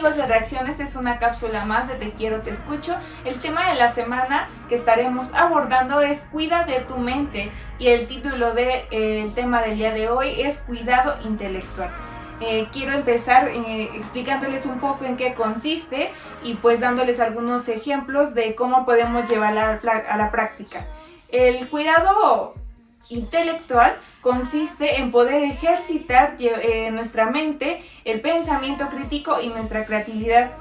amigos de Reacción? Esta es una cápsula más de Te quiero, te escucho. El tema de la semana que estaremos abordando es Cuida de tu mente y el título del de, eh, tema del día de hoy es Cuidado intelectual. Eh, quiero empezar eh, explicándoles un poco en qué consiste y pues dándoles algunos ejemplos de cómo podemos llevarla a la práctica. El cuidado intelectual consiste en poder ejercitar eh, nuestra mente, el pensamiento crítico y nuestra creatividad.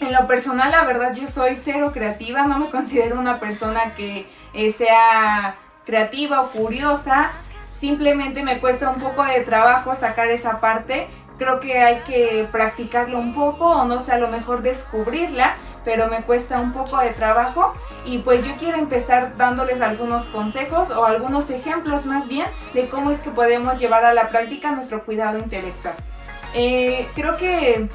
En lo personal, la verdad, yo soy cero creativa, no me considero una persona que eh, sea creativa o curiosa, simplemente me cuesta un poco de trabajo sacar esa parte. Creo que hay que practicarlo un poco o no sé, a lo mejor descubrirla, pero me cuesta un poco de trabajo y pues yo quiero empezar dándoles algunos consejos o algunos ejemplos más bien de cómo es que podemos llevar a la práctica nuestro cuidado intelectual. Eh, creo que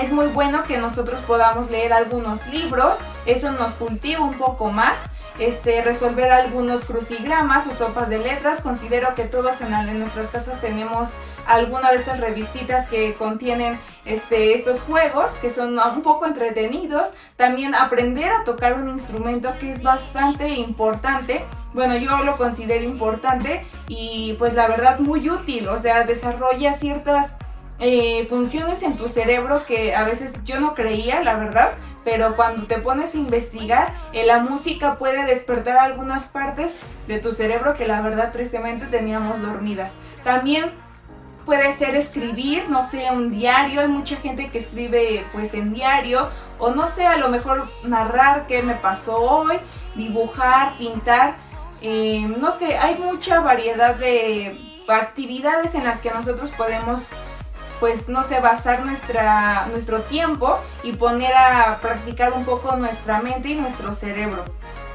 es muy bueno que nosotros podamos leer algunos libros, eso nos cultiva un poco más este, resolver algunos crucigramas o sopas de letras. Considero que todos en, nuestras casas tenemos alguna de estas revistitas que contienen este, estos juegos que son un poco entretenidos. También aprender a tocar un instrumento que es bastante importante. Bueno, yo lo considero importante y pues la verdad muy útil. O sea, desarrolla ciertas eh, funciones en tu cerebro que a veces yo no creía, la verdad, pero cuando te pones a investigar, eh, la música puede despertar algunas partes de tu cerebro que la verdad tristemente teníamos dormidas. También puede ser escribir, no sé, un diario, hay mucha gente que escribe pues en diario, o no sé, a lo mejor narrar qué me pasó hoy, dibujar, pintar, eh, no sé, hay mucha variedad de actividades en las que nosotros podemos pues no sé, basar nuestra, nuestro tiempo y poner a practicar un poco nuestra mente y nuestro cerebro.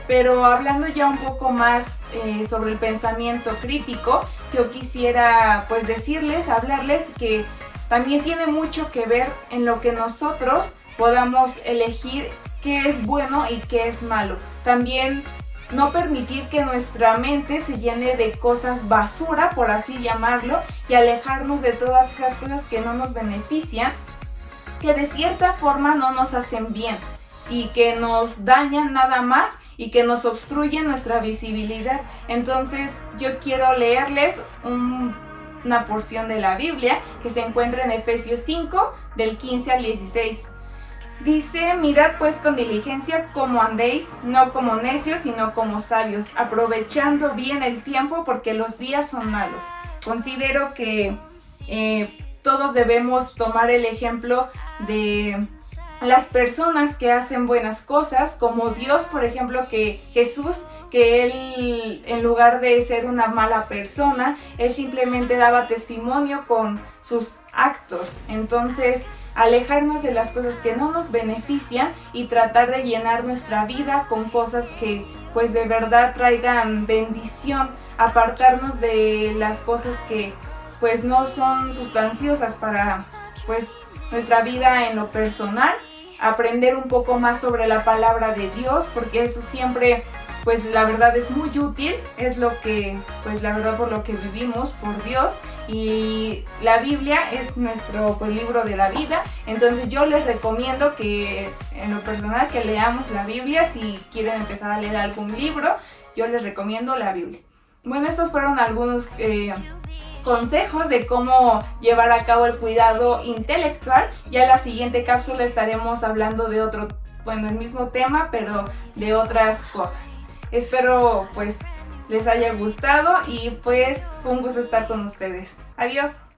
Pero hablando ya un poco más eh, sobre el pensamiento crítico, yo quisiera pues decirles, hablarles que también tiene mucho que ver en lo que nosotros podamos elegir qué es bueno y qué es malo. También no permitir que nuestra mente se llene de cosas basura, por así llamarlo, y alejarnos de todas esas cosas que no nos benefician, que de cierta forma no nos hacen bien y que nos dañan nada más y que nos obstruyen nuestra visibilidad. Entonces yo quiero leerles una porción de la Biblia que se encuentra en Efesios 5 del 15 al 16. Dice, mirad pues con diligencia cómo andéis, no como necios, sino como sabios, aprovechando bien el tiempo porque los días son malos. Considero que eh, todos debemos tomar el ejemplo de las personas que hacen buenas cosas, como Dios, por ejemplo, que Jesús, que él en lugar de ser una mala persona, él simplemente daba testimonio con sus actos. Entonces, alejarnos de las cosas que no nos benefician y tratar de llenar nuestra vida con cosas que pues de verdad traigan bendición, apartarnos de las cosas que pues no son sustanciosas para pues nuestra vida en lo personal, aprender un poco más sobre la palabra de Dios, porque eso siempre pues la verdad es muy útil, es lo que, pues la verdad por lo que vivimos, por Dios, y la Biblia es nuestro pues, libro de la vida, entonces yo les recomiendo que en lo personal que leamos la Biblia, si quieren empezar a leer algún libro, yo les recomiendo la Biblia. Bueno, estos fueron algunos eh, consejos de cómo llevar a cabo el cuidado intelectual. Ya en la siguiente cápsula estaremos hablando de otro, bueno, el mismo tema, pero de otras cosas. Espero pues les haya gustado y pues fue un gusto estar con ustedes. Adiós.